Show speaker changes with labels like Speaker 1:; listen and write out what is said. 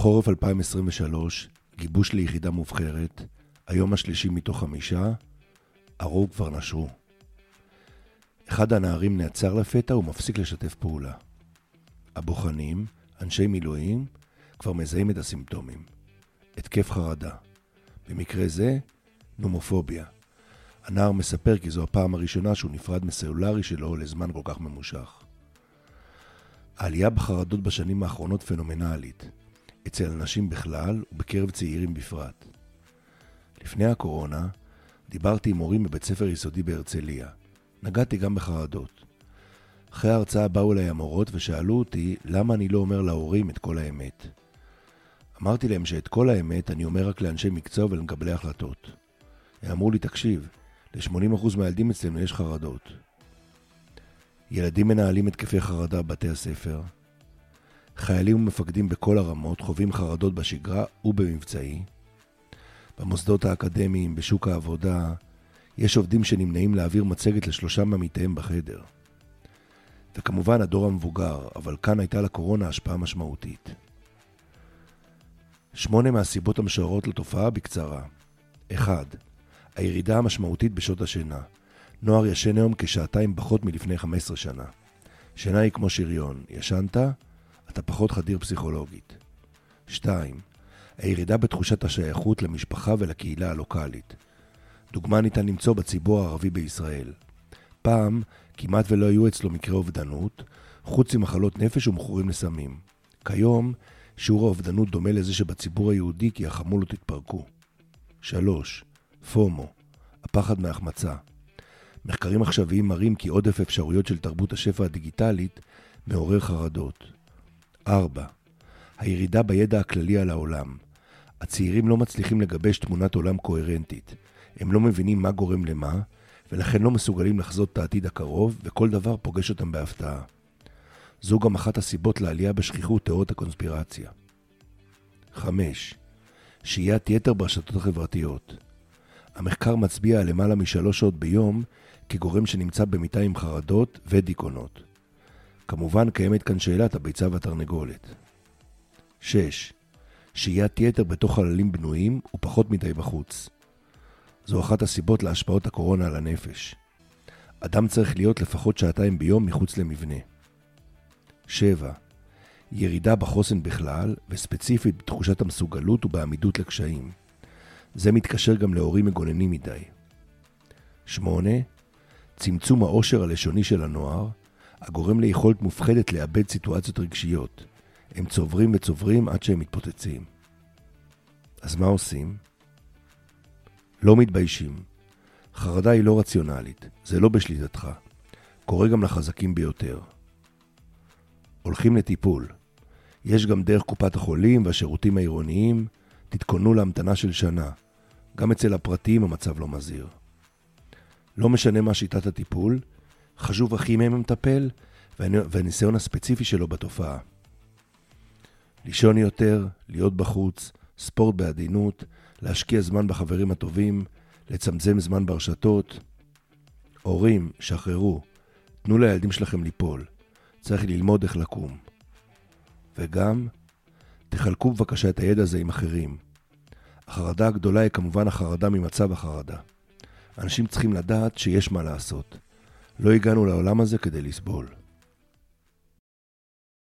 Speaker 1: חורף 2023, גיבוש ליחידה מובחרת, היום השלישי מתוך חמישה, הרוג כבר נשרו. אחד הנערים נעצר לפתע ומפסיק לשתף פעולה. הבוחנים, אנשי מילואים, כבר מזהים את הסימפטומים. התקף חרדה. במקרה זה, נומופוביה. הנער מספר כי זו הפעם הראשונה שהוא נפרד מסלולרי שלו לזמן כל כך ממושך. העלייה בחרדות בשנים האחרונות פנומנלית, אצל אנשים בכלל ובקרב צעירים בפרט. לפני הקורונה, דיברתי עם מורים בבית ספר יסודי בהרצליה. נגעתי גם בחרדות. אחרי ההרצאה באו אליי המורות ושאלו אותי למה אני לא אומר להורים את כל האמת. אמרתי להם שאת כל האמת אני אומר רק לאנשי מקצוע ולמקבלי החלטות. הם אמרו לי, תקשיב, ל-80% מהילדים אצלנו יש חרדות. ילדים מנהלים התקפי חרדה בבתי הספר. חיילים ומפקדים בכל הרמות חווים חרדות בשגרה ובמבצעי. במוסדות האקדמיים, בשוק העבודה, יש עובדים שנמנעים להעביר מצגת לשלושה מעמיתיהם בחדר. וכמובן הדור המבוגר, אבל כאן הייתה לקורונה השפעה משמעותית. שמונה מהסיבות המשוערות לתופעה בקצרה. 1. הירידה המשמעותית בשעות השינה. נוער ישן היום כשעתיים פחות מלפני 15 שנה. שינה היא כמו שריון, ישנת, אתה פחות חדיר פסיכולוגית. 2. הירידה בתחושת השייכות למשפחה ולקהילה הלוקאלית. דוגמה ניתן למצוא בציבור הערבי בישראל. פעם כמעט ולא היו אצלו מקרי אובדנות, חוץ ממחלות נפש ומכורים לסמים. כיום, שיעור האובדנות דומה לזה שבציבור היהודי כי החמולות התפרקו. 3. פומו, הפחד מהחמצה. מחקרים עכשוויים מראים כי עודף אפשרויות של תרבות השפע הדיגיטלית מעורר חרדות. 4. הירידה בידע הכללי על העולם. הצעירים לא מצליחים לגבש תמונת עולם קוהרנטית. הם לא מבינים מה גורם למה, ולכן לא מסוגלים לחזות את העתיד הקרוב, וכל דבר פוגש אותם בהפתעה. זו גם אחת הסיבות לעלייה בשכיחות תיאוריות הקונספירציה. 5. שהיית יתר ברשתות החברתיות. המחקר מצביע על למעלה משלוש שעות ביום כגורם שנמצא במיטה עם חרדות ודיכאונות. כמובן קיימת כאן שאלת הביצה והתרנגולת. 6. שהיית יתר בתוך חללים בנויים ופחות מדי בחוץ. זו אחת הסיבות להשפעות הקורונה על הנפש. אדם צריך להיות לפחות שעתיים ביום מחוץ למבנה. 7. ירידה בחוסן בכלל, וספציפית בתחושת המסוגלות ובעמידות לקשיים. זה מתקשר גם להורים מגוננים מדי. 8. צמצום העושר הלשוני של הנוער, הגורם ליכולת מופחדת לאבד סיטואציות רגשיות. הם צוברים וצוברים עד שהם מתפוצצים. אז מה עושים? לא מתביישים. חרדה היא לא רציונלית, זה לא בשליטתך. קורה גם לחזקים ביותר. הולכים לטיפול. יש גם דרך קופת החולים והשירותים העירוניים, תתכוננו להמתנה של שנה. גם אצל הפרטיים המצב לא מזהיר. לא משנה מה שיטת הטיפול, חשוב הכי מהם המטפל והניסיון הספציפי שלו בתופעה. לישון יותר, להיות בחוץ, ספורט בעדינות, להשקיע זמן בחברים הטובים, לצמצם זמן ברשתות. הורים, שחררו, תנו לילדים שלכם ליפול. צריך ללמוד איך לקום. וגם, תחלקו בבקשה את הידע הזה עם אחרים. החרדה הגדולה היא כמובן החרדה ממצב החרדה. אנשים צריכים לדעת שיש מה לעשות. לא הגענו לעולם הזה כדי לסבול.